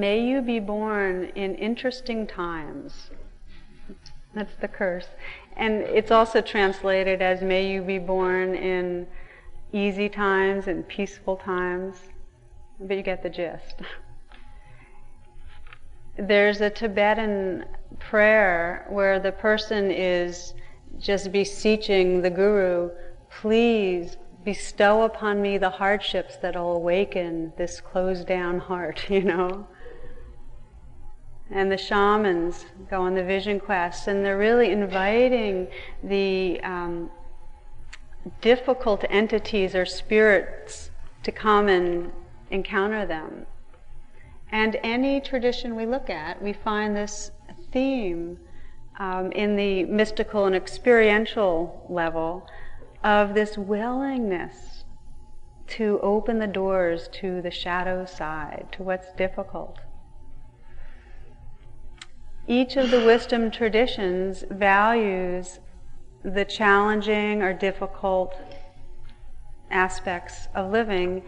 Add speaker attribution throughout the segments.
Speaker 1: may you be born in interesting times. That's the curse. And it's also translated as may you be born in easy times and peaceful times. But you get the gist. There's a Tibetan prayer where the person is just beseeching the Guru, please bestow upon me the hardships that'll awaken this closed down heart, you know. And the shamans go on the vision quest, and they're really inviting the um, difficult entities or spirits to come and encounter them. And any tradition we look at, we find this theme um, in the mystical and experiential level of this willingness to open the doors to the shadow side, to what's difficult. Each of the wisdom traditions values the challenging or difficult aspects of living,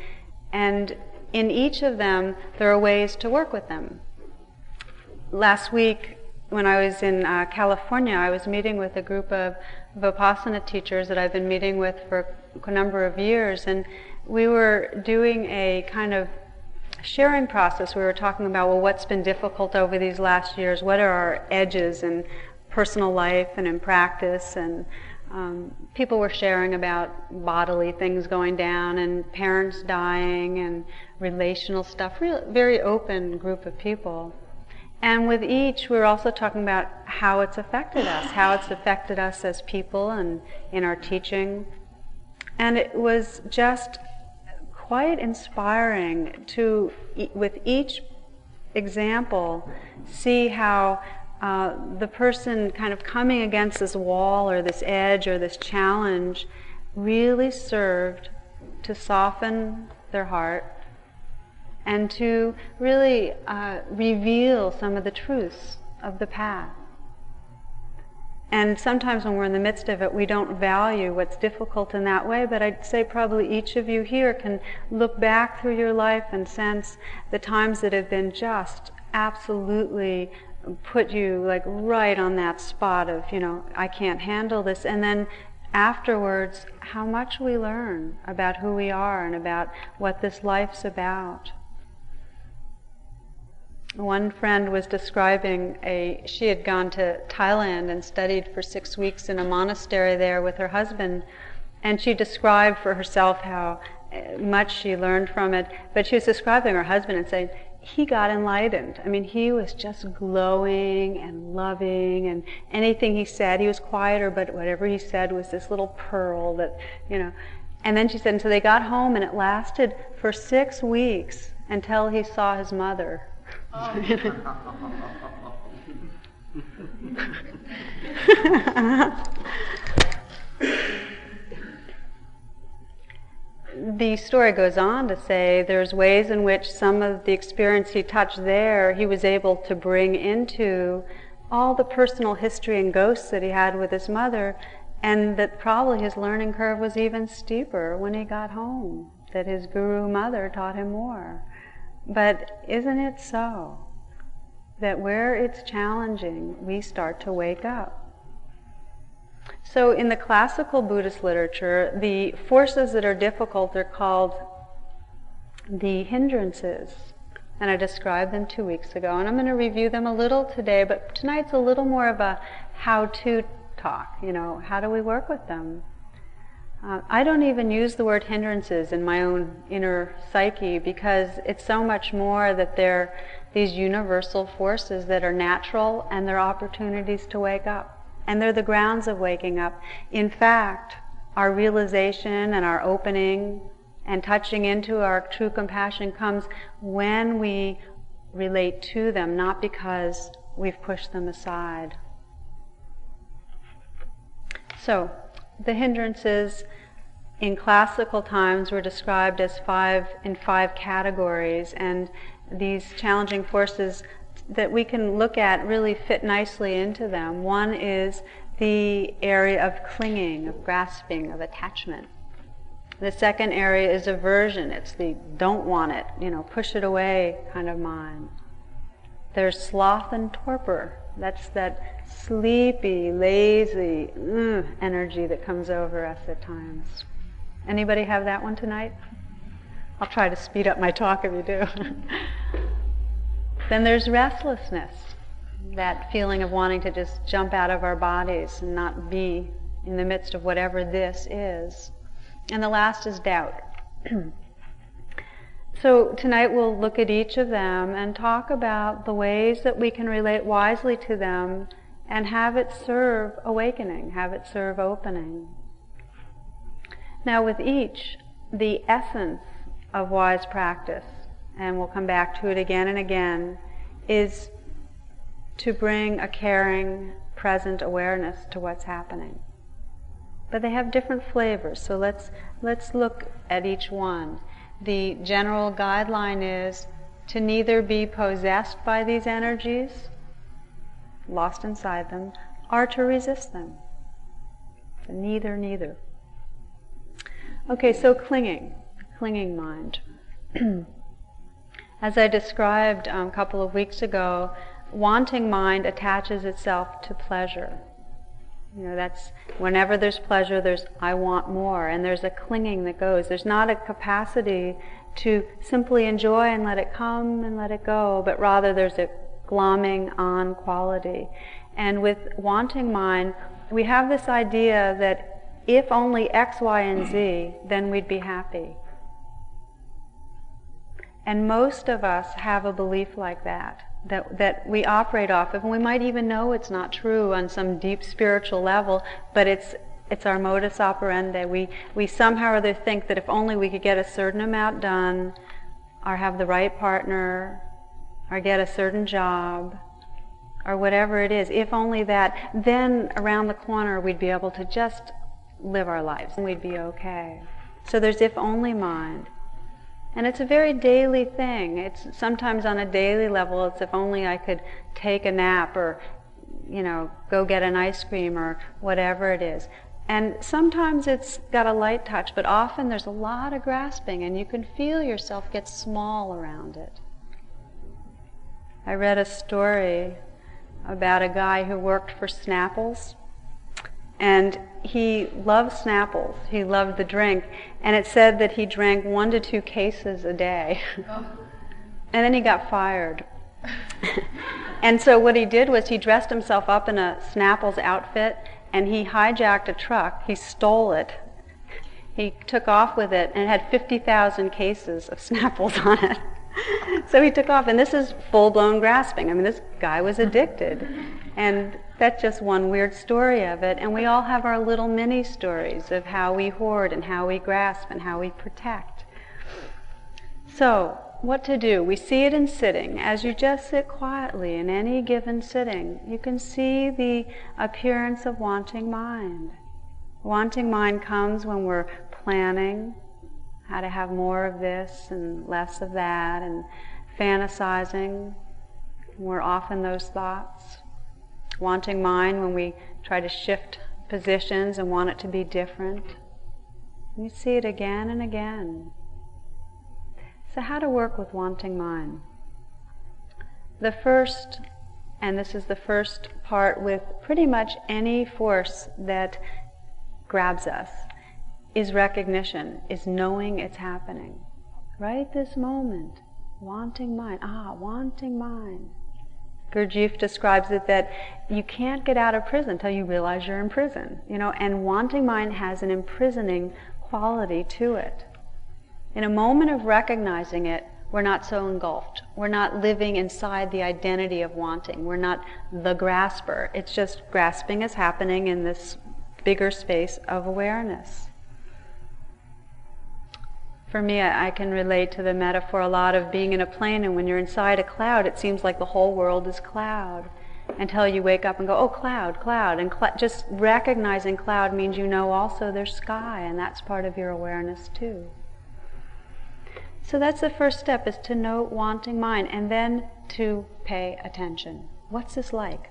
Speaker 1: and in each of them, there are ways to work with them. Last week, when I was in uh, California, I was meeting with a group of Vipassana teachers that I've been meeting with for a number of years, and we were doing a kind of sharing process. We were talking about, well, what's been difficult over these last years? What are our edges in personal life and in practice? And um, people were sharing about bodily things going down and parents dying and relational stuff. Real, very open group of people. And with each, we are also talking about how it's affected us, how it's affected us as people and in our teaching. And it was just quite inspiring to, with each example, see how uh, the person kind of coming against this wall or this edge or this challenge really served to soften their heart and to really uh, reveal some of the truths of the path. And sometimes when we're in the midst of it, we don't value what's difficult in that way, but I'd say probably each of you here can look back through your life and sense the times that have been just absolutely put you like right on that spot of, you know, I can't handle this. And then afterwards, how much we learn about who we are and about what this life's about. One friend was describing a, she had gone to Thailand and studied for six weeks in a monastery there with her husband. And she described for herself how eh, much she learned from it. But she was describing her husband and saying, he got enlightened. I mean, he was just glowing and loving, and anything he said, he was quieter, but whatever he said was this little pearl that, you know. And then she said, and so they got home, and it lasted for six weeks until he saw his mother. the story goes on to say there's ways in which some of the experience he touched there, he was able to bring into all the personal history and ghosts that he had with his mother, and that probably his learning curve was even steeper when he got home, that his guru mother taught him more. But isn't it so that where it's challenging, we start to wake up? So, in the classical Buddhist literature, the forces that are difficult are called the hindrances. And I described them two weeks ago. And I'm going to review them a little today, but tonight's a little more of a how to talk. You know, how do we work with them? Uh, I don't even use the word hindrances in my own inner psyche because it's so much more that they're these universal forces that are natural and they're opportunities to wake up and they're the grounds of waking up. In fact, our realization and our opening and touching into our true compassion comes when we relate to them, not because we've pushed them aside. So, the hindrances in classical times were described as five in five categories, and these challenging forces that we can look at really fit nicely into them. One is the area of clinging, of grasping, of attachment. The second area is aversion. It's the don't want it, you know, push it away kind of mind. There's sloth and torpor. That's that sleepy, lazy mm, energy that comes over us at times. Anybody have that one tonight? I'll try to speed up my talk if you do. then there's restlessness, that feeling of wanting to just jump out of our bodies and not be in the midst of whatever this is. And the last is doubt. so tonight we'll look at each of them and talk about the ways that we can relate wisely to them and have it serve awakening, have it serve opening. Now, with each, the essence of wise practice, and we'll come back to it again and again, is to bring a caring, present awareness to what's happening. But they have different flavors, so let's, let's look at each one. The general guideline is to neither be possessed by these energies, lost inside them, or to resist them. So neither, neither. Okay, so clinging, clinging mind. As I described um, a couple of weeks ago, wanting mind attaches itself to pleasure. You know, that's whenever there's pleasure, there's I want more, and there's a clinging that goes. There's not a capacity to simply enjoy and let it come and let it go, but rather there's a glomming on quality. And with wanting mind, we have this idea that if only X, Y, and Z, then we'd be happy. And most of us have a belief like that, that, that we operate off of, and we might even know it's not true on some deep spiritual level, but it's, it's our modus operandi. We, we somehow or other think that if only we could get a certain amount done, or have the right partner, or get a certain job, or whatever it is, if only that, then around the corner we'd be able to just live our lives and we'd be okay. So there's if only mind. And it's a very daily thing. It's sometimes on a daily level, it's if only I could take a nap or, you know, go get an ice cream or whatever it is. And sometimes it's got a light touch, but often there's a lot of grasping and you can feel yourself get small around it. I read a story about a guy who worked for Snapples and he loved Snapples. He loved the drink. And it said that he drank one to two cases a day. Oh. and then he got fired. and so what he did was he dressed himself up in a Snapples outfit and he hijacked a truck. He stole it. He took off with it and it had 50,000 cases of Snapples on it. so he took off, and this is full blown grasping. I mean, this guy was addicted. And that's just one weird story of it. And we all have our little mini stories of how we hoard and how we grasp and how we protect. So, what to do? We see it in sitting. As you just sit quietly in any given sitting, you can see the appearance of wanting mind. Wanting mind comes when we're planning how to have more of this and less of that and fantasizing. We're often those thoughts wanting mind when we try to shift positions and want it to be different. We see it again and again. So, how to work with wanting mind? The first, and this is the first part with pretty much any force that grabs us, is recognition, is knowing it's happening. Right this moment, wanting mind. Ah, wanting mind. Gurdjieff describes it that you can't get out of prison until you realize you're in prison, you know, and wanting mind has an imprisoning quality to it. In a moment of recognizing it, we're not so engulfed. We're not living inside the identity of wanting. We're not the grasper. It's just grasping is happening in this bigger space of awareness for me, I, I, can relate to the metaphor a lot of being in a plane, and when you're inside a cloud, it seems like the whole world is cloud. Until you wake up and go, oh, cloud, cloud. And cl- just recognizing cloud means you know also there's sky, and that's part of your awareness too. So that's the first step, is to note wanting mind, and then to pay attention. What's this like?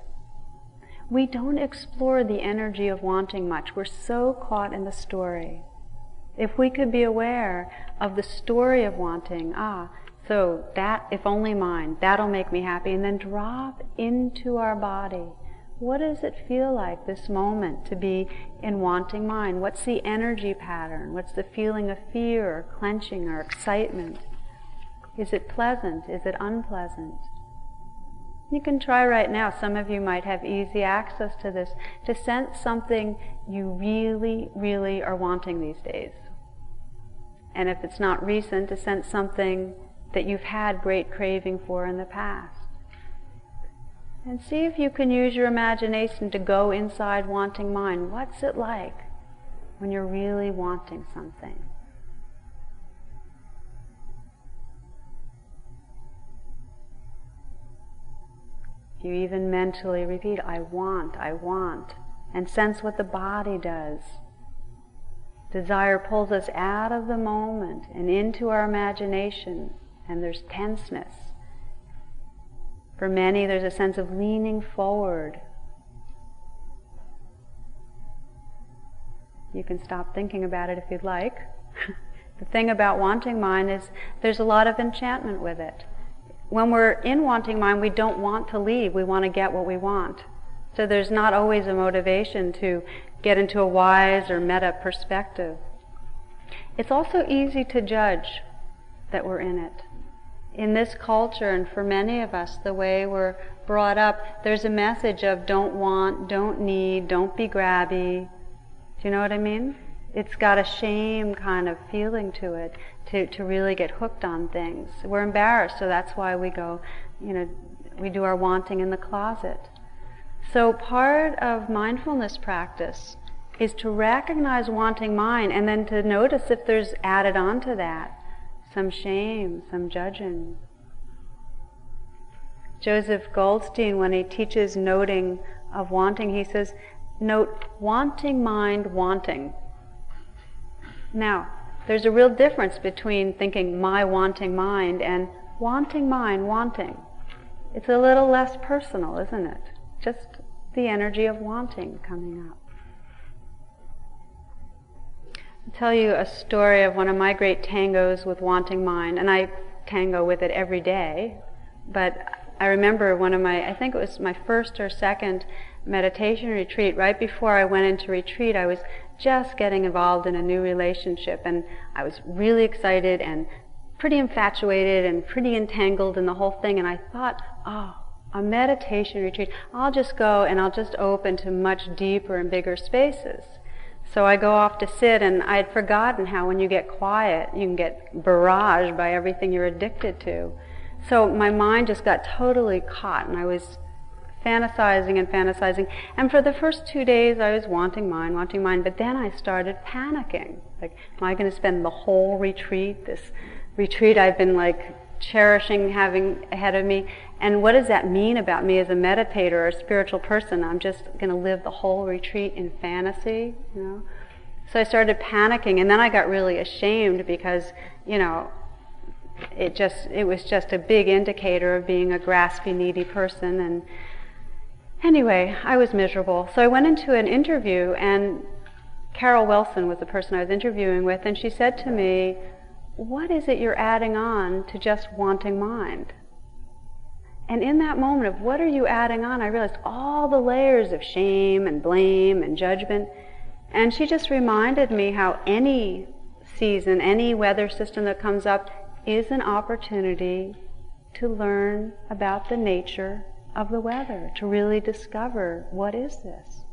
Speaker 1: We don't explore the energy of wanting much. We're so caught in the story. If we could be aware of the story of wanting, ah, So that, if only mind, that'll make me happy. And then drop into our body. What does it feel like this moment to be in wanting mind? What's the energy pattern? What's the feeling of fear or clenching or excitement? Is it pleasant? Is it unpleasant? You can try right now. Some of you might have easy access to this to sense something you really, really are wanting these days. And if it's not recent, to sense something that you've had great craving for in the past. And see if you can use your imagination to go inside wanting mind. What's it like when you're really wanting something? You even mentally repeat, I want, I want, and sense what the body does. Desire pulls us out of the moment and into our imagination, and there's tenseness. For many, there's a sense of leaning forward. You can stop thinking about it if you'd like. the thing about wanting mind is there's a lot of enchantment with it when we're in wanting mind, we don't want to leave. We want to get what we want. So there's not always a motivation to get into a wise or meta perspective. It's also easy to judge that we're in it. In this culture, and for many of us, the way we're brought up, there's a message of don't want, don't need, don't be grabby. Do you know what I mean? It's got a shame kind of feeling to it to, to really get hooked on things. We're embarrassed, so that's why we go, you know, we do our wanting in the closet. So part of mindfulness practice is to recognize wanting mind and then to notice if there's added on to that some shame, some judging. Joseph Goldstein, when he teaches noting of wanting, he says, note wanting mind wanting. Now, there's a real difference between thinking my wanting mind and wanting mind wanting. It's a little less personal, isn't it? Just the energy of wanting coming up. I'll tell you a story of one of my great tangos with wanting mind, and I tango with it every day. But I remember one of my, I think it was my first or second meditation retreat. Right before I went into retreat, I was just getting involved in a new relationship and I was really excited and pretty infatuated and pretty entangled in the whole thing and I thought, oh, a meditation retreat, I'll just go and I'll just open to much deeper and bigger spaces. So I go off to sit and I had forgotten how when you get quiet, you can get barraged by everything you're addicted to. So my mind just got totally caught and I was fantasizing and fantasizing. And for the first two days, I was wanting mind, wanting mind. But then I started panicking. Like, am I going to spend the whole retreat, this retreat I've been like cherishing having ahead of me? And what does that mean about me as a meditator or a spiritual person? I'm just going to live the whole retreat in fantasy, you know? So I started panicking, and then I got really ashamed because, you know, it just it was just a big indicator of being a graspy, needy person, and Anyway, I was miserable. So I went into an interview, and Carol Wilson was the person I was interviewing with, and she said to me, What is it you're adding on to just wanting mind? And in that moment of what are you adding on, I realized all the layers of shame and blame and judgment. And she just reminded me how any season, any weather system that comes up is an opportunity to learn about the nature of the weather to really discover what is this.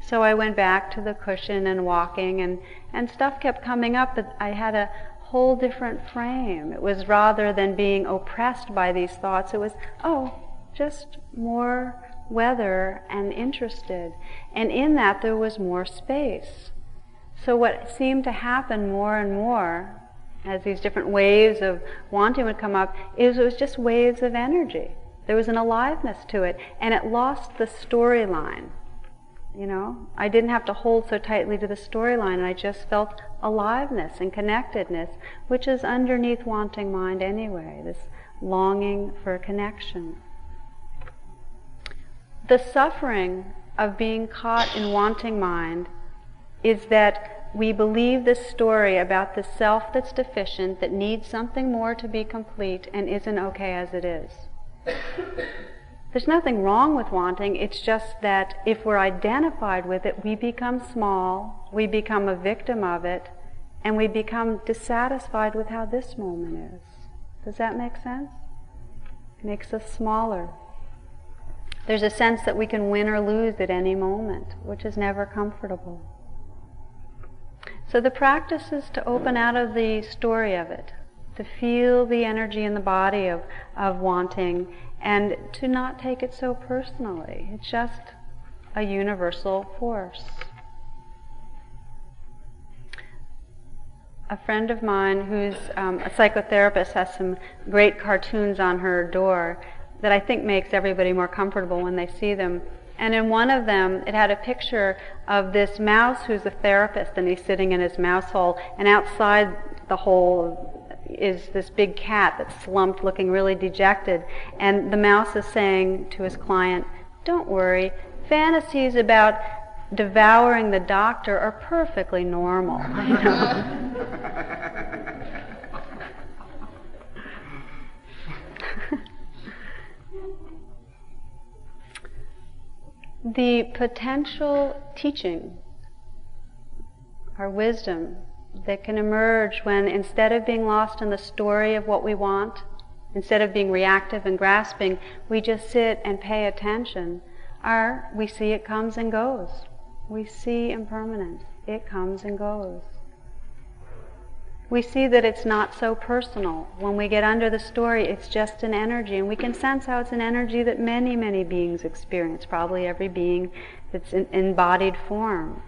Speaker 1: So I went back to the cushion and walking, and, and stuff kept coming up, but I had a whole different frame. It was rather than being oppressed by these thoughts, it was, oh, just more weather and interested. And in that, there was more space. So, what seemed to happen more and more as these different waves of wanting would come up is it was just waves of energy. There was an aliveness to it, and it lost the storyline. You know, I didn't have to hold so tightly to the storyline, I just felt aliveness and connectedness, which is underneath wanting mind anyway, this longing for connection. The suffering of being caught in wanting mind is that we believe this story about the self that's deficient, that needs something more to be complete, and isn't okay as it is. There's nothing wrong with wanting, it's just that if we're identified with it, we become small, we become a victim of it, and we become dissatisfied with how this moment is. Does that make sense? It makes us smaller. There's a sense that we can win or lose at any moment, which is never comfortable. So the practice is to open out of the story of it, to feel the energy in the body of, of wanting, and to not take it so personally. It's just a universal force. A friend of mine who's um, a psychotherapist has some great cartoons on her door that I think makes everybody more comfortable when they see them. And in one of them, it had a picture of this mouse who's a therapist and he's sitting in his mouse hole, and outside the hole is this big cat that's slumped, looking really dejected. And the mouse is saying to his client, Don't worry, fantasies about devouring the doctor are perfectly normal. The potential teaching, our wisdom, that can emerge when instead of being lost in the story of what we want, instead of being reactive and grasping, we just sit and pay attention, our, we see it comes and goes. We see impermanence. It comes and goes. We see that it's not so personal. When we get under the story, it's just an energy, and we can sense how it's an energy that many, many beings experience, probably every being that's in embodied form.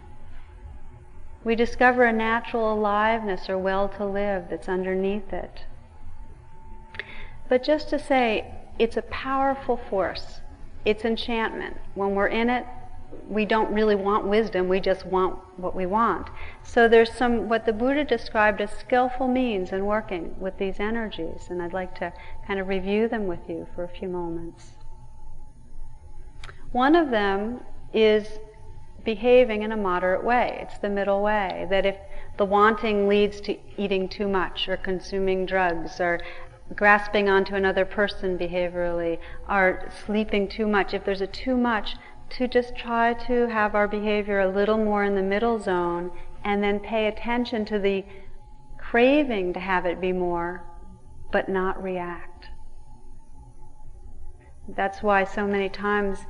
Speaker 1: We discover a natural aliveness or well to live that's underneath it. But just to say, it's a powerful force. It's enchantment. When we're in it, we don't really want wisdom, we just want what we want. So there's some, what the Buddha described as skillful means in working with these energies, and I'd like to kind of review them with you for a few moments. One of them is behaving in a moderate way. It's the middle way. That if the wanting leads to eating too much or consuming drugs or grasping onto another person behaviorally or sleeping too much, if there's a too much, to just try to have our behavior a little more in the middle zone and then pay attention to the craving to have it be more, but not react. That's why so many times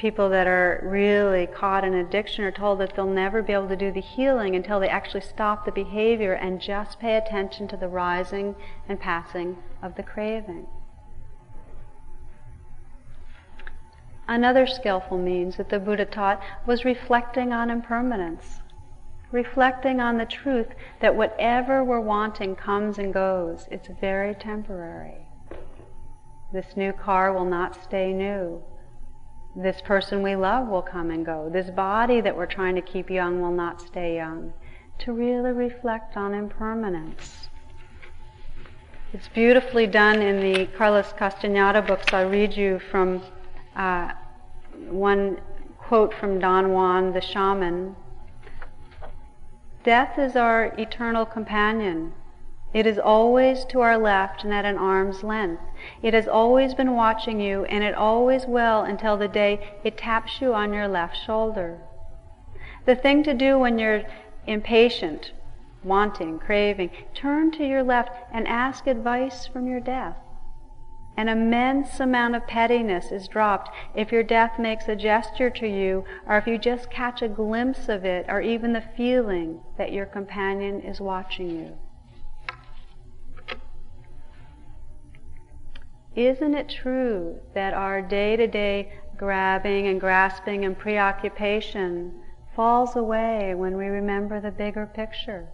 Speaker 1: people that are really caught in addiction are told that they'll never be able to do the healing until they actually stop the behavior and just pay attention to the rising and passing of the craving. Another skillful means that the Buddha taught was reflecting on impermanence, reflecting on the truth that whatever we're wanting comes and goes. It's very temporary. This new car will not stay new. This person we love will come and go. This body that we're trying to keep young will not stay young. To really reflect on impermanence. It's beautifully done in the Carlos Castaneda books. I'll read you from uh, one quote from Don Juan the shaman. Death is our eternal companion. It is always to our left and at an arm's length. It has always been watching you, and it always will until the day it taps you on your left shoulder. The thing to do when you're impatient, wanting, craving, turn to your left and ask advice from your death. An immense amount of pettiness is dropped if your death makes a gesture to you, or if you just catch a glimpse of it, or even the feeling that your companion is watching you. Isn't it true that our day to day grabbing and grasping and preoccupation falls away when we remember the bigger picture?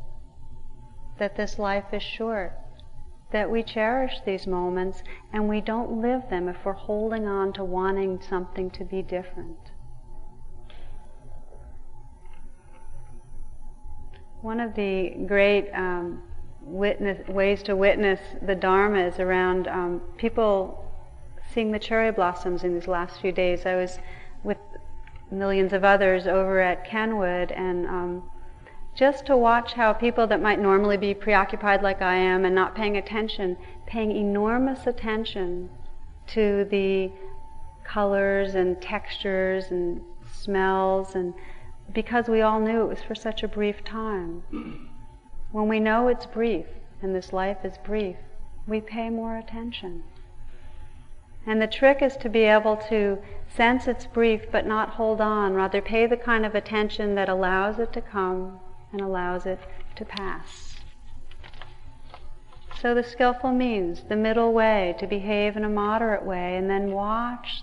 Speaker 1: That this life is short, that we cherish these moments and we don't live them if we're holding on to wanting something to be different. One of the great um, witness, ways to witness the Dharma is around um, people seeing the cherry blossoms in these last few days. I was with millions of others over at Kenwood and um, just to watch how people that might normally be preoccupied like I am and not paying attention, paying enormous attention to the colors and textures and smells and because we all knew it was for such a brief time. When we know it's brief and this life is brief, we pay more attention. And the trick is to be able to sense it's brief but not hold on, rather pay the kind of attention that allows it to come and allows it to pass. So the skillful means the middle way, to behave in a moderate way, and then watch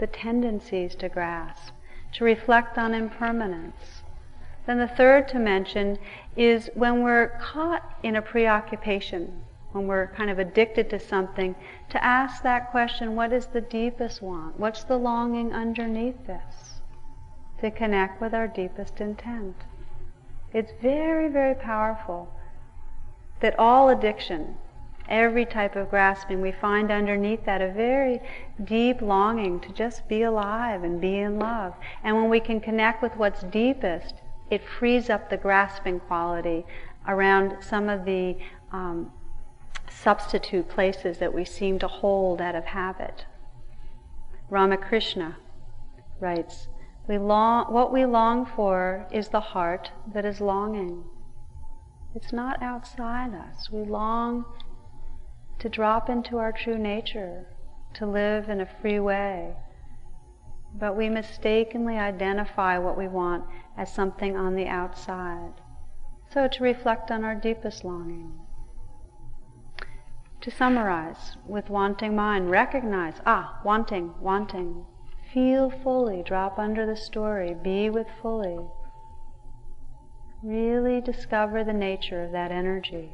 Speaker 1: the tendencies to grasp, to reflect on impermanence. Then the third to mention is when we're caught in a preoccupation, when we're kind of addicted to something, to ask that question what is the deepest want? What's the longing underneath this? To connect with our deepest intent. It's very, very powerful that all addiction, every type of grasping, we find underneath that a very deep longing to just be alive and be in love. And when we can connect with what's deepest, it frees up the grasping quality around some of the um, substitute places that we seem to hold out of habit. Ramakrishna writes, we long, what we long for is the heart that is longing. It's not outside us. We long to drop into our true nature, to live in a free way. But we mistakenly identify what we want as something on the outside. So to reflect on our deepest longing. To summarize, with wanting mind, recognize, ah, wanting, wanting. Feel fully, drop under the story, be with fully. Really discover the nature of that energy.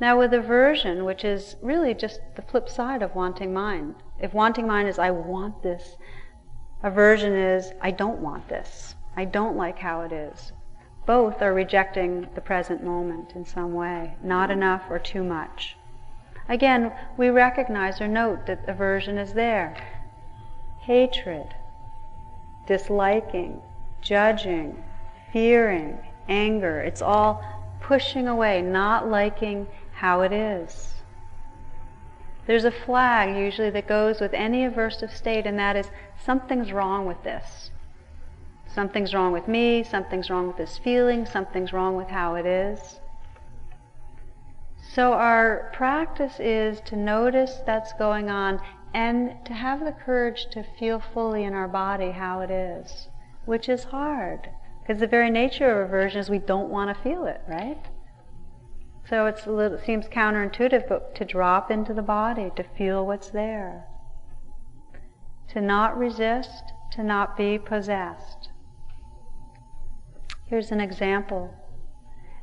Speaker 1: Now, with aversion, which is really just the flip side of wanting mind, if wanting mind is I want this, aversion is I don't want this, I don't like how it is. Both are rejecting the present moment in some way, not enough or too much. Again, we recognize or note that aversion is there. Hatred, disliking, judging, fearing, anger, it's all pushing away, not liking how it is. There's a flag usually that goes with any aversive state, and that is something's wrong with this. Something's wrong with me, something's wrong with this feeling, something's wrong with how it is. So, our practice is to notice that's going on and to have the courage to feel fully in our body how it is, which is hard because the very nature of aversion is we don't want to feel it, right? So it's a little, it seems counterintuitive, but to drop into the body, to feel what's there. To not resist, to not be possessed. Here's an example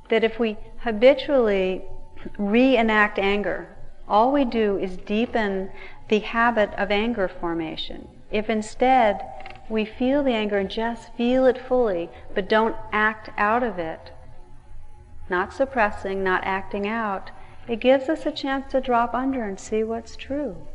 Speaker 1: that if we habitually reenact anger, all we do is deepen the habit of anger formation. If instead we feel the anger and just feel it fully, but don't act out of it, not suppressing, not acting out, it gives us a chance to drop under and see what's true.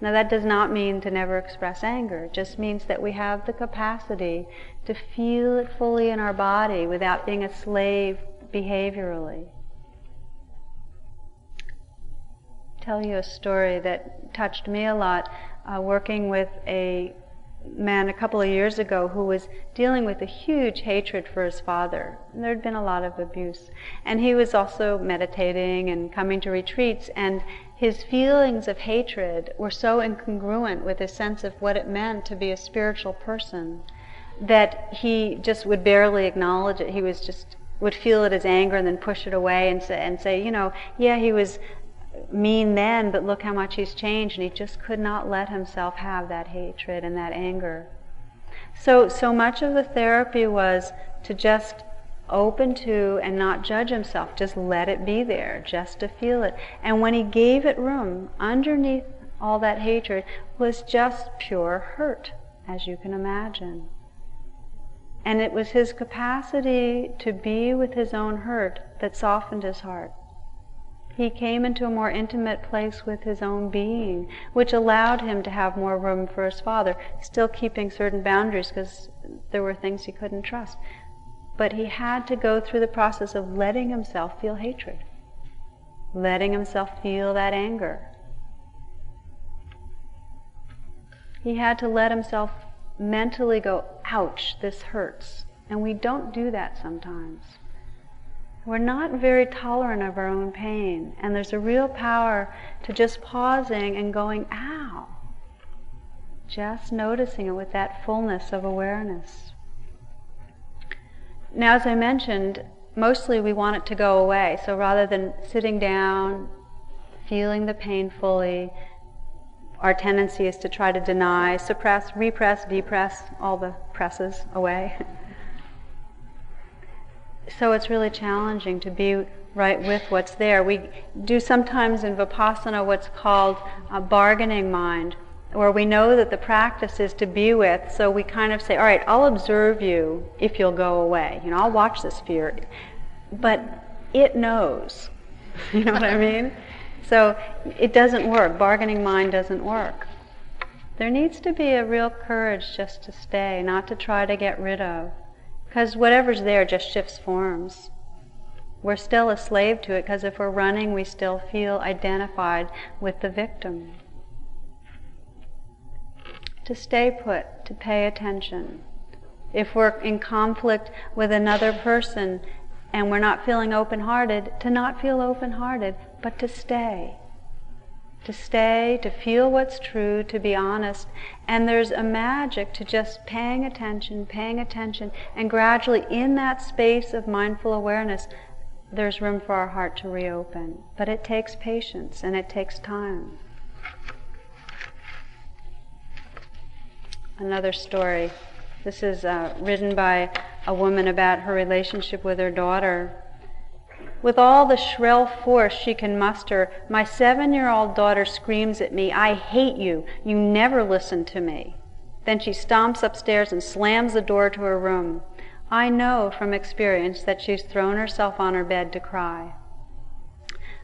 Speaker 1: Now, that does not mean to never express anger. It just means that we have the capacity to feel it fully in our body without being a slave behaviorally. Tell you a story that touched me a lot. Uh, working with a man a couple of years ago who was dealing with a huge hatred for his father. There had been a lot of abuse. And he was also meditating and coming to retreats, and his feelings of hatred were so incongruent with his sense of what it meant to be a spiritual person that he just would barely acknowledge it. He was just would feel it as anger and then push it away and say, and say, you know, yeah, he was mean then, but look how much he's changed. And he just could not let himself have that hatred and that anger. So, so much of the therapy was to just open to and not judge himself, just let it be there, just to feel it. And when he gave it room, underneath all that hatred was just pure hurt, as you can imagine. And it was his capacity to be with his own hurt that softened his heart he came into a more intimate place with his own being, which allowed him to have more room for his father, still keeping certain boundaries because there were things he couldn't trust. but he had to go through the process of letting himself feel hatred, letting himself feel that anger. He had to let himself mentally go, ouch, this hurts. And we don't do that sometimes. We're not very tolerant of our own pain. And there's a real power to just pausing and going, ow. Just noticing it with that fullness of awareness. Now, as I mentioned, mostly we want it to go away. So rather than sitting down, feeling the pain fully, our tendency is to try to deny, suppress, repress, depress, all the presses away. so it's really challenging to be right with what's there. We do sometimes in Vipassana what's called a bargaining mind, where we know that the practice is to be with, so we kind of say, all right, I'll observe you if you'll go away. You know, I'll watch this fear. But it knows. you know what I mean? So it doesn't work. Bargaining mind doesn't work. There needs to be a real courage just to stay, not to try to get rid of. Because whatever's there just shifts forms. We're still a slave to it because if we're running, we still feel identified with the victim. To stay put, to pay attention. If we're in conflict with another person and we're not feeling open hearted, to not feel open hearted, but to stay. To stay, to feel what's true, to be honest. And there's a magic to just paying attention, paying attention, and gradually in that space of mindful awareness, there's room for our heart to reopen. But it takes patience and it takes time. Another story. This is uh, written by a woman about her relationship with her daughter. With all the shrill force she can muster, my seven year old daughter screams at me, I hate you. You never listen to me. Then she stomps upstairs and slams the door to her room. I know from experience that she's thrown herself on her bed to cry.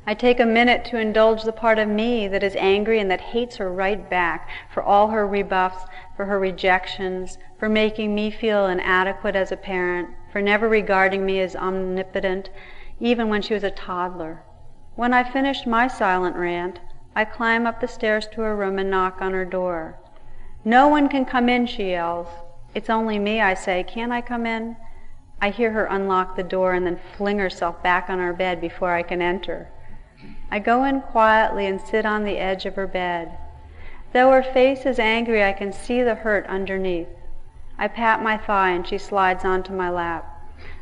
Speaker 1: I take a minute to indulge the part of me that is angry and that hates her right back for all her rebuffs, for her rejections, for making me feel inadequate as a parent, for never regarding me as omnipotent, even when she was a toddler. When I finished my silent rant, I climb up the stairs to her room and knock on her door. No one can come in, she yells. It's only me, I say. Can't I come in? I hear her unlock the door and then fling herself back on her bed before I can enter. I go in quietly and sit on the edge of her bed. Though her face is angry, I can see the hurt underneath. I pat my thigh and she slides onto my lap.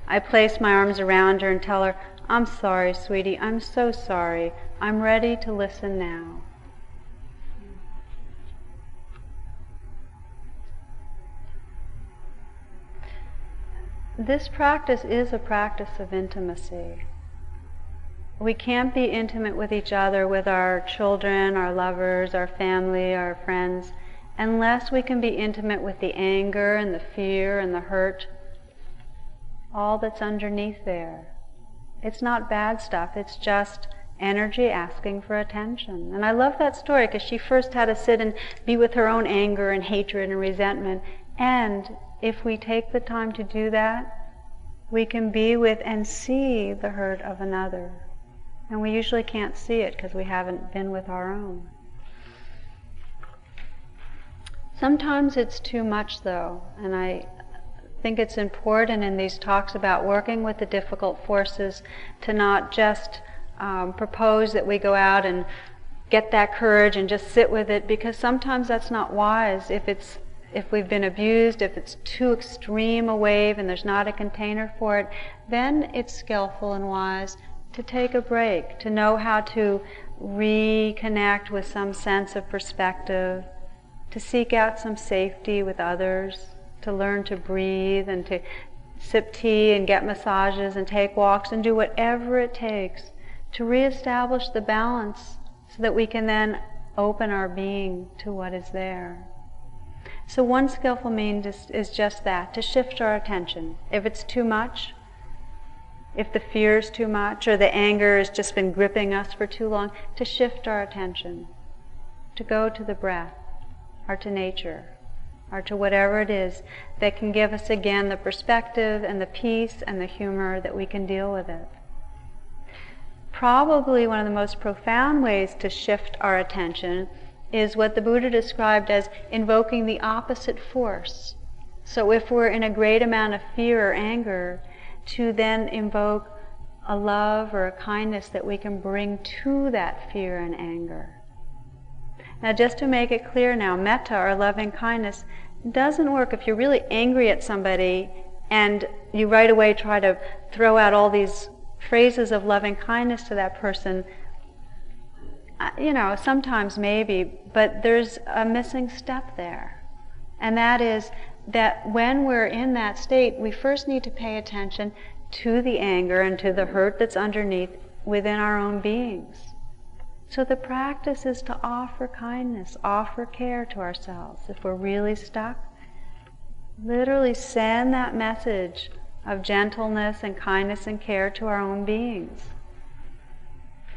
Speaker 1: I place my arms around her and tell her, I'm sorry, sweetie. I'm so sorry. I'm ready to listen now. This practice is a practice of intimacy. We can't be intimate with each other, with our children, our lovers, our family, our friends, unless we can be intimate with the anger and the fear and the hurt all that's underneath there. It's not bad stuff, it's just energy asking for attention. And I love that story because she first had to sit and be with her own anger and hatred and resentment. And if we take the time to do that, we can be with and see the hurt of another. And we usually can't see it because we haven't been with our own. Sometimes it's too much, though, and I, think it's important in these talks about working with the difficult forces to not just um, propose that we go out and get that courage and just sit with it because sometimes that's not wise. If it's if we've been abused if it's too extreme a wave and there's not a container for it then it's skillful and wise to take a break to know how to reconnect with some sense of perspective to seek out some safety with others to learn to breathe and to sip tea and get massages and take walks and do whatever it takes to reestablish the balance so that we can then open our being to what is there. So, one skillful means is, is just that to shift our attention. If it's too much, if the fear is too much, or the anger has just been gripping us for too long, to shift our attention, to go to the breath or to nature or to whatever it is that can give us again the perspective and the peace and the humor that we can deal with it. Probably one of the most profound ways to shift our attention is what the Buddha described as invoking the opposite force. So if we're in a great amount of fear or anger, to then invoke a love or a kindness that we can bring to that fear and anger. Now, just to make it clear now, metta or loving kindness doesn't work if you're really angry at somebody and you right away try to throw out all these phrases of loving kindness to that person. You know, sometimes maybe, but there's a missing step there. And that is that when we're in that state, we first need to pay attention to the anger and to the hurt that's underneath within our own beings. So the practice is to offer kindness, offer care to ourselves. If we're really stuck, literally send that message of gentleness and kindness and care to our own beings.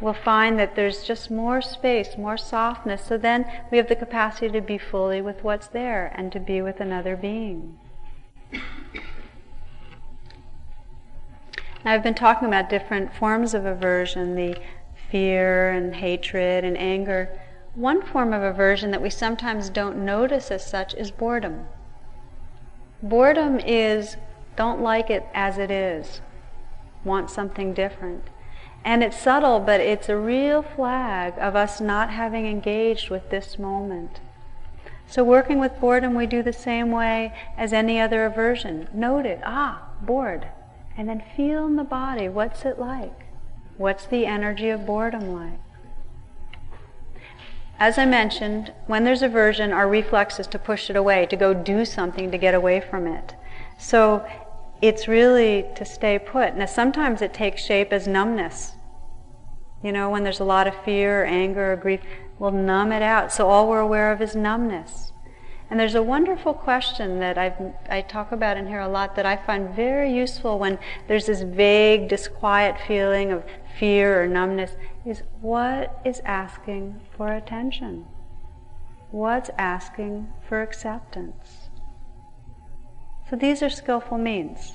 Speaker 1: We'll find that there's just more space, more softness, so then we have the capacity to be fully with what's there and to be with another being. I've been talking about different forms of aversion, the fear and hatred and anger. One form of aversion that we sometimes don't notice as such is boredom. Boredom is don't like it as it is, want something different. And it's subtle, but it's a real flag of us not having engaged with this moment. So, working with boredom, we do the same way as any other aversion. Note it. Ah, bored. And then feel in the body what's it like? What's the energy of boredom like? As I mentioned, when there's aversion, our reflex is to push it away, to go do something to get away from it. So it's really to stay put. Now, sometimes it takes shape as numbness. You know, when there's a lot of fear, or anger, or grief, we'll numb it out. So all we're aware of is numbness. And there's a wonderful question that I've, I talk about in here a lot that I find very useful when there's this vague, disquiet feeling of fear or numbness is what is asking for attention? What's asking for acceptance? So these are skillful means.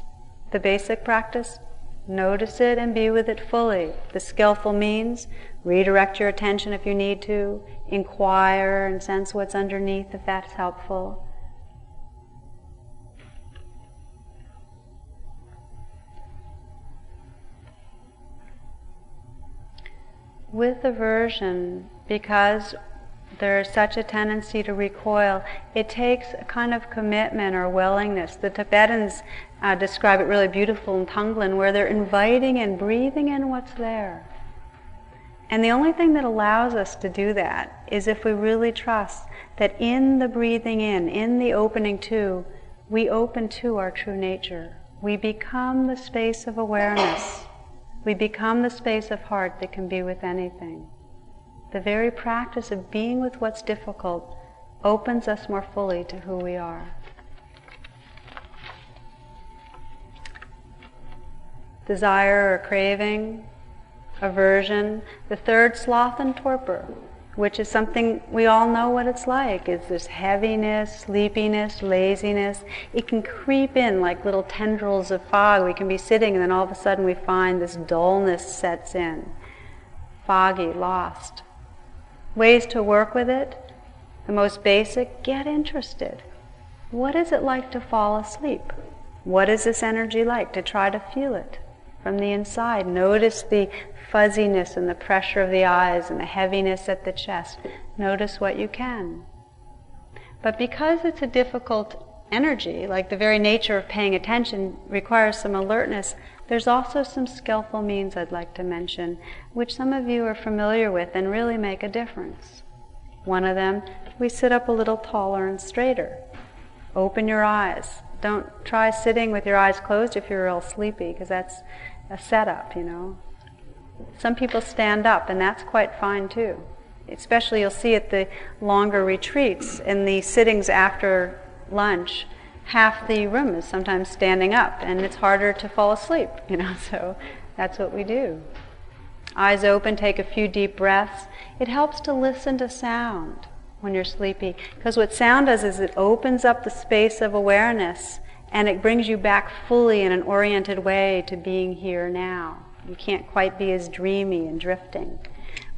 Speaker 1: The basic practice, notice it and be with it fully. The skillful means, redirect your attention if you need to, inquire and sense what's underneath if that's helpful. With aversion, because there's such a tendency to recoil, it takes a kind of commitment or willingness. The Tibetans uh, describe it really beautiful in Tonglen, where they're inviting and breathing in what's there. And the only thing that allows us to do that is if we really trust that in the breathing in, in the opening to, we open to our true nature. We become the space of awareness. We become the space of heart that can be with anything. The very practice of being with what's difficult opens us more fully to who we are. Desire or craving, aversion. The third, sloth and torpor, which is something we all know what it's like, is this heaviness, sleepiness, laziness. It can creep in like little tendrils of fog. We can be sitting and then all of a sudden we find this dullness sets in. Foggy, lost. Ways to work with it. The most basic, get interested. What is it like to fall asleep? What is this energy like? To try to feel it from the inside. Notice the fuzziness and the pressure of the eyes and the heaviness at the chest. Notice what you can. But because it's a difficult energy, like the very nature of paying attention requires some alertness, there's also some skillful means I'd like to mention, which some of you are familiar with and really make a difference. One of them, we sit up a little taller and straighter. Open your eyes. Don't try sitting with your eyes closed if you're real sleepy, because that's a setup, you know. Some people stand up, and that's quite fine too. Especially, you'll see at the longer retreats, in the sittings after lunch, half the room is sometimes standing up, and it's harder to fall asleep, you know, so that's what we do. Eyes open, take a few deep breaths. It helps to listen to sound. When you're sleepy. Because what sound does is it opens up the space of awareness and it brings you back fully in an oriented way to being here now. You can't quite be as dreamy and drifting.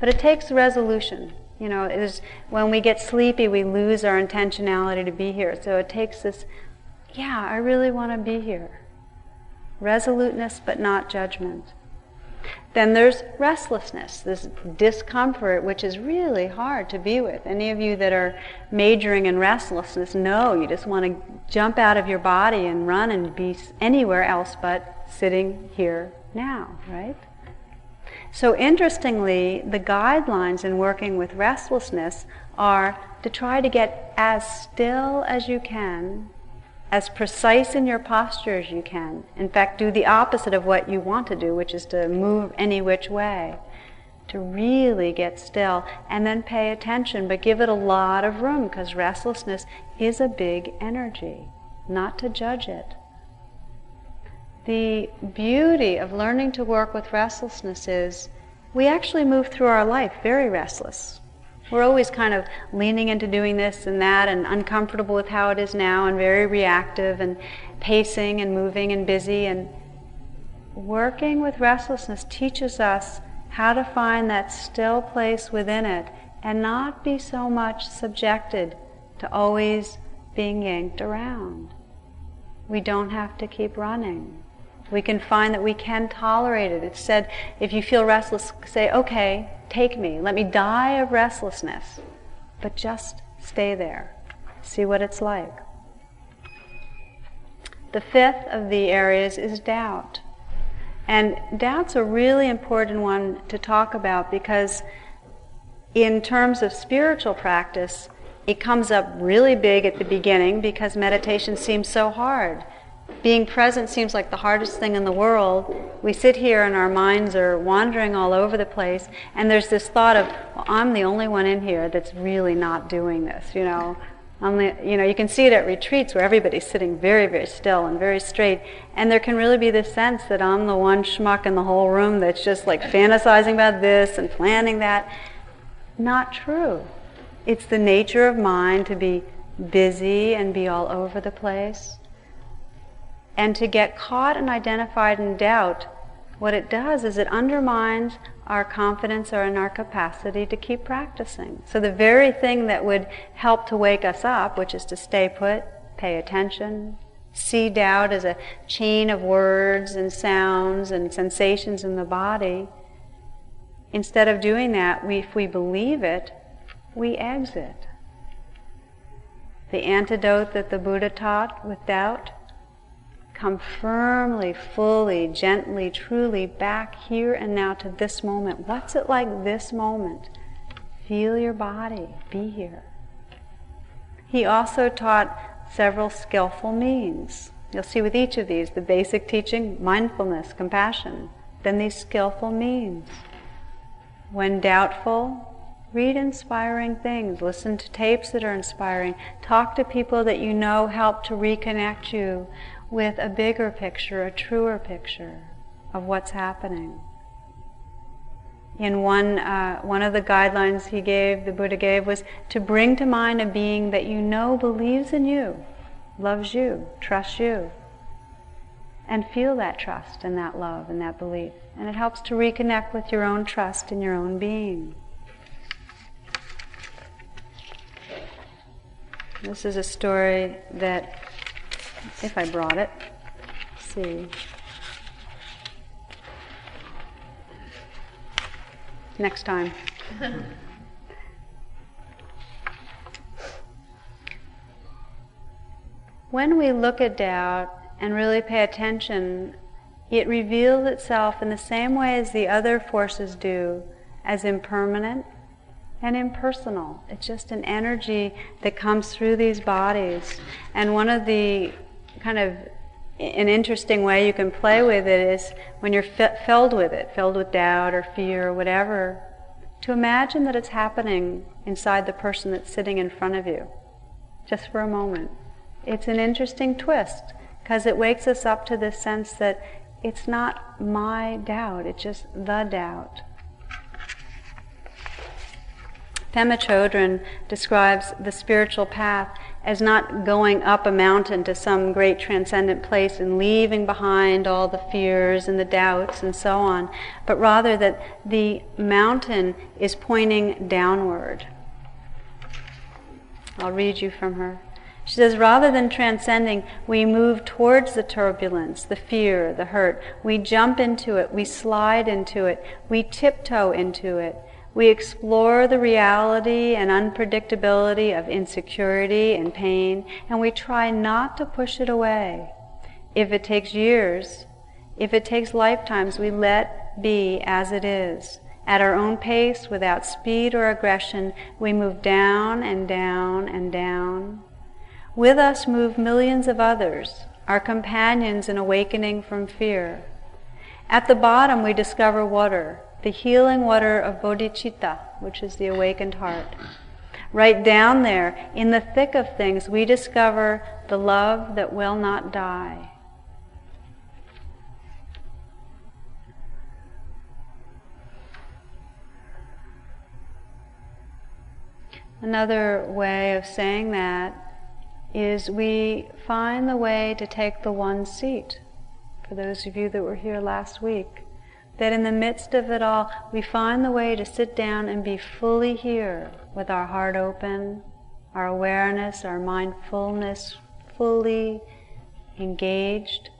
Speaker 1: But it takes resolution. You know, it is, when we get sleepy, we lose our intentionality to be here. So it takes this, yeah, I really want to be here. Resoluteness, but not judgment. Then there's restlessness, this discomfort, which is really hard to be with. Any of you that are majoring in restlessness know you just want to jump out of your body and run and be anywhere else but sitting here now, right? So, interestingly, the guidelines in working with restlessness are to try to get as still as you can as precise in your posture as you can. In fact, do the opposite of what you want to do, which is to move any which way. To really get still and then pay attention, but give it a lot of room because restlessness is a big energy, not to judge it. The beauty of learning to work with restlessness is we actually move through our life very restless. We're always kind of leaning into doing this and that and uncomfortable with how it is now and very reactive and pacing and moving and busy. And working with restlessness teaches us how to find that still place within it and not be so much subjected to always being yanked around. We don't have to keep running. We can find that we can tolerate it. It's said if you feel restless, say, okay, take me. Let me die of restlessness. But just stay there. See what it's like. The fifth of the areas is doubt. And doubt's a really important one to talk about because, in terms of spiritual practice, it comes up really big at the beginning because meditation seems so hard being present seems like the hardest thing in the world. We sit here and our minds are wandering all over the place, and there's this thought of, well, I'm the only one in here that's really not doing this, you know. I'm the, you know, you can see it at retreats where everybody's sitting very, very still and very straight, and there can really be this sense that I'm the one schmuck in the whole room that's just like fantasizing about this and planning that. Not true. It's the nature of mind to be busy and be all over the place. And to get caught and identified in doubt, what it does is it undermines our confidence or in our capacity to keep practicing. So the very thing that would help to wake us up, which is to stay put, pay attention, see doubt as a chain of words and sounds and sensations in the body, instead of doing that, we, if we believe it, we exit. The antidote that the Buddha taught with doubt come firmly, fully, gently, truly back here and now to this moment. What's it like this moment? Feel your body, be here. He also taught several skillful means. You'll see with each of these the basic teaching mindfulness, compassion, then these skillful means. When doubtful, read inspiring things, listen to tapes that are inspiring, talk to people that you know help to reconnect you with a bigger picture, a truer picture of what's happening. In one, uh, one of the guidelines he gave, the Buddha gave, was to bring to mind a being that you know believes in you, loves you, trusts you, and feel that trust and that love and that belief. And it helps to reconnect with your own trust in your own being. This is a story that if I brought it. Let's see. Next time. when we look at doubt and really pay attention, it reveals itself in the same way as the other forces do as impermanent and impersonal. It's just an energy that comes through these bodies. And one of the kind of an interesting way you can play with it is when you're f- filled with it, filled with doubt or fear or whatever, to imagine that it's happening inside the person that's sitting in front of you, just for a moment. It's an interesting twist because it wakes us up to this sense that it's not my doubt, it's just the doubt. Pema Chodron describes the spiritual path as not going up a mountain to some great transcendent place and leaving behind all the fears and the doubts and so on, but rather that the mountain is pointing downward. I'll read you from her. She says, rather than transcending, we move towards the turbulence, the fear, the hurt. We jump into it, we slide into it, we tiptoe into it. We explore the reality and unpredictability of insecurity and pain, and we try not to push it away. If it takes years, if it takes lifetimes, we let be as it is. At our own pace, without speed or aggression, we move down and down and down. With us move millions of others, our companions in awakening from fear. At the bottom, we discover water, the healing water of bodhicitta, which is the awakened heart. Right down there, in the thick of things, we discover the love that will not die. Another way of saying that is we find the way to take the one seat. For those of you that were here last week, that in the midst of it all, we find the way to sit down and be fully here with our heart open, our awareness, our mindfulness fully engaged.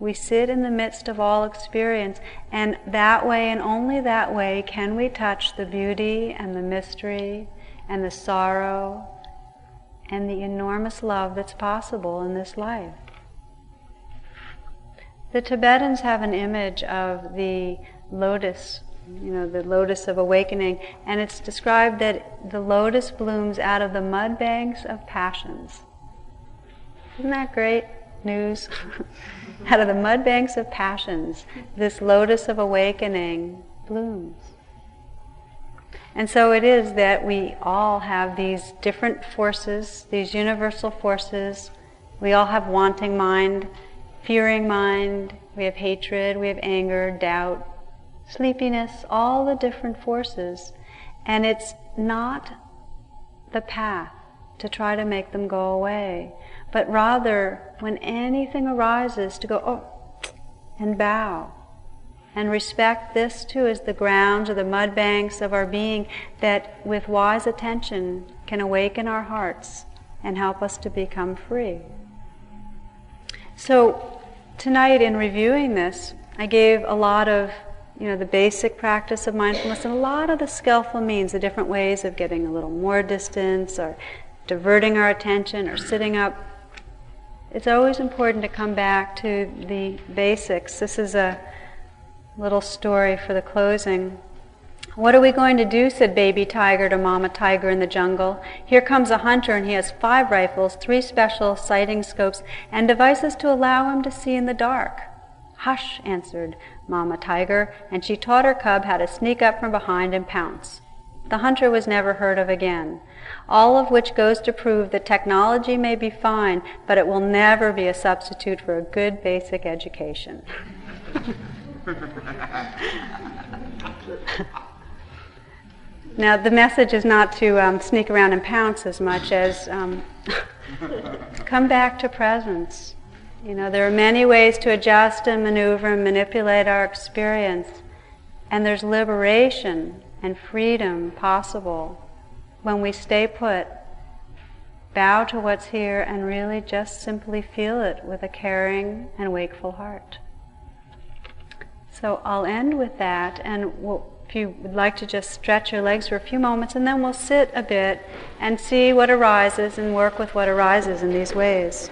Speaker 1: We sit in the midst of all experience, and that way and only that way can we touch the beauty and the mystery and the sorrow and the enormous love that's possible in this life. The Tibetans have an image of the lotus, you know, the lotus of awakening, and it's described that the lotus blooms out of the mud banks of passions. Isn't that great news? out of the mud banks of passions, this lotus of awakening blooms. And so it is that we all have these different forces, these universal forces. We all have wanting mind, fearing mind, we have hatred, we have anger, doubt, sleepiness, all the different forces. And it's not the path to try to make them go away, but rather when anything arises to go, oh, and bow and respect this too as the grounds or the mud banks of our being that with wise attention can awaken our hearts and help us to become free. So tonight in reviewing this, I gave a lot of you know the basic practice of mindfulness and a lot of the skillful means, the different ways of getting a little more distance or diverting our attention or sitting up. It's always important to come back to the basics. This is a little story for the closing. What are we going to do? said baby tiger to mama tiger in the jungle. Here comes a hunter, and he has five rifles, three special sighting scopes, and devices to allow him to see in the dark. Hush, answered Mama Tiger, and she taught her cub how to sneak up from behind and pounce. The hunter was never heard of again. All of which goes to prove that technology may be fine, but it will never be a substitute for a good basic education. now, the message is not to um, sneak around and pounce as much as um, come back to presence. You know, there are many ways to adjust and maneuver and manipulate our experience, and there's liberation and freedom possible when we stay put, bow to what's here, and really just simply feel it with a caring and wakeful heart. So I'll end with that, and we'll, you would like to just stretch your legs for a few moments, and then we'll sit a bit and see what arises and work with what arises in these ways.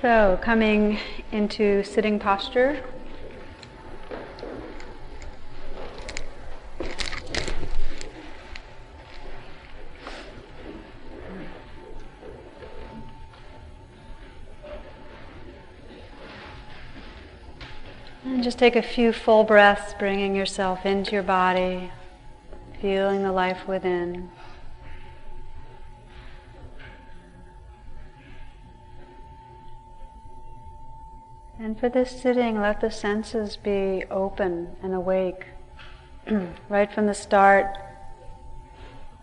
Speaker 1: So, coming into sitting posture. And just take a few full breaths, bringing yourself into your body, feeling the life within. And for this sitting, let the senses be open and awake. right from the start,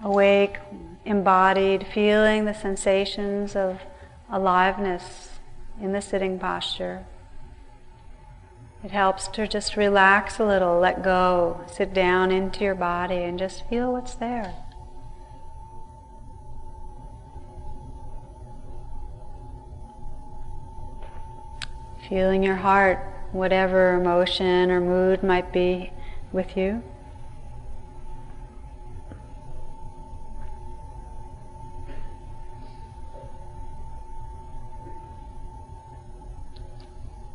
Speaker 1: awake, embodied, feeling the sensations of aliveness in the sitting posture. It helps to just relax a little, let go, sit down into your body and just feel what's there. Feeling your heart, whatever emotion or mood might be with you.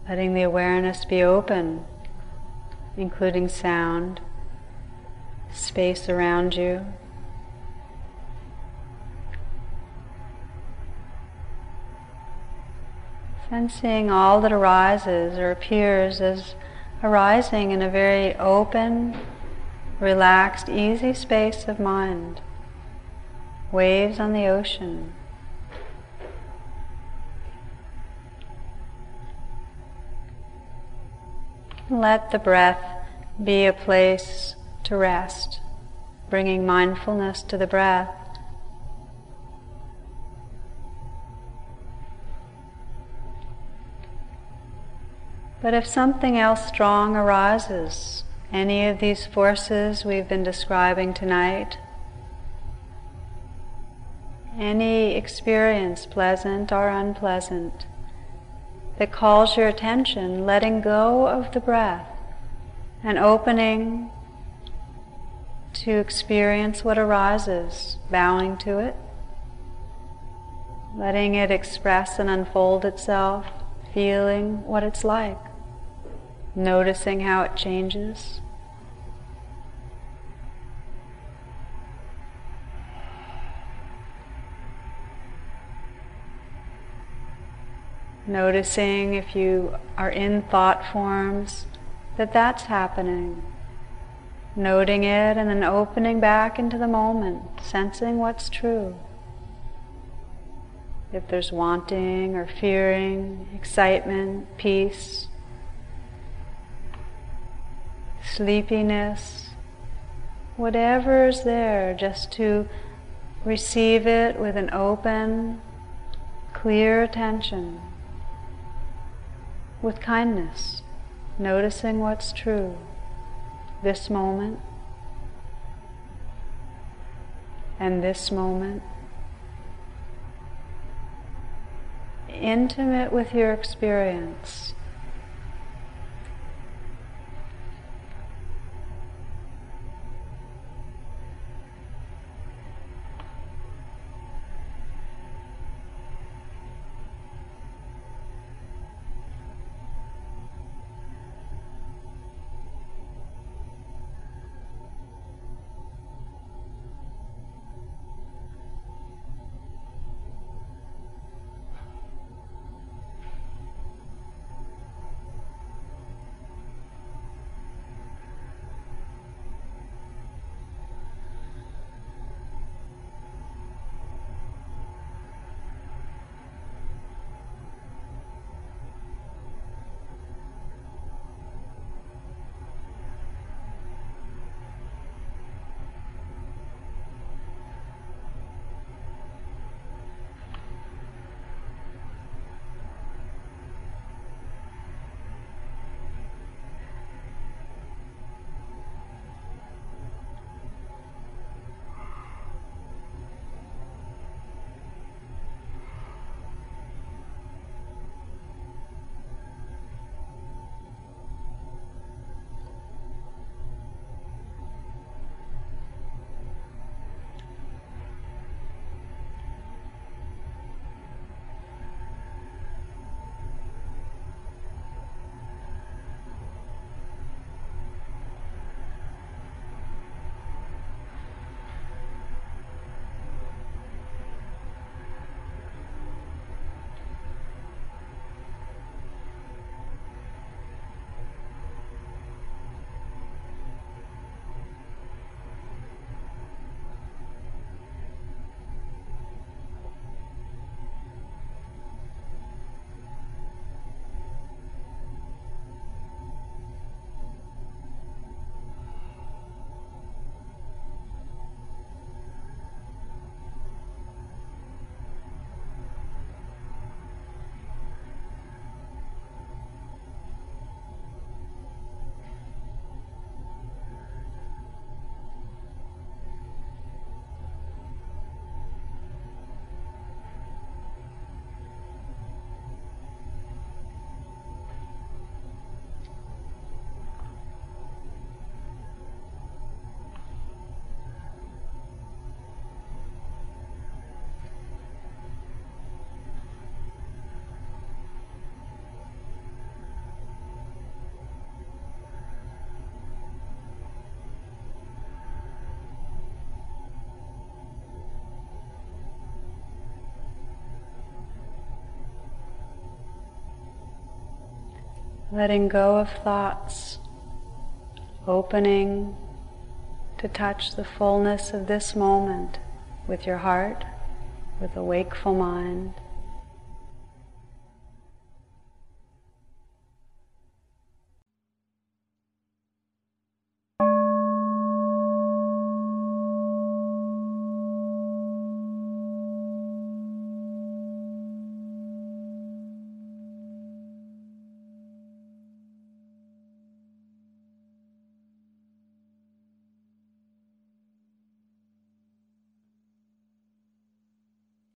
Speaker 1: Letting the awareness be open, including sound, space around you. Sensing all that arises or appears as arising in a very open, relaxed, easy space of mind. Waves on the ocean. Let the breath be a place to rest, bringing mindfulness to the breath. But if something else strong arises, any of these forces we've been describing tonight, any experience, pleasant or unpleasant, that calls your attention, letting go of the breath and opening to experience what arises, bowing to it, letting it express and unfold itself, feeling what it's like, noticing how it changes. Noticing if you are in thought forms, that that's happening. Noting it and then opening back into the moment, sensing what's true. If there's wanting or fearing, excitement, peace, sleepiness, whatever is there, just to receive it with an open, clear attention with kindness, noticing what's true, this moment and this moment. Intimate with your experience. Letting go of thoughts, opening to touch the fullness of this moment with your heart, with a wakeful mind.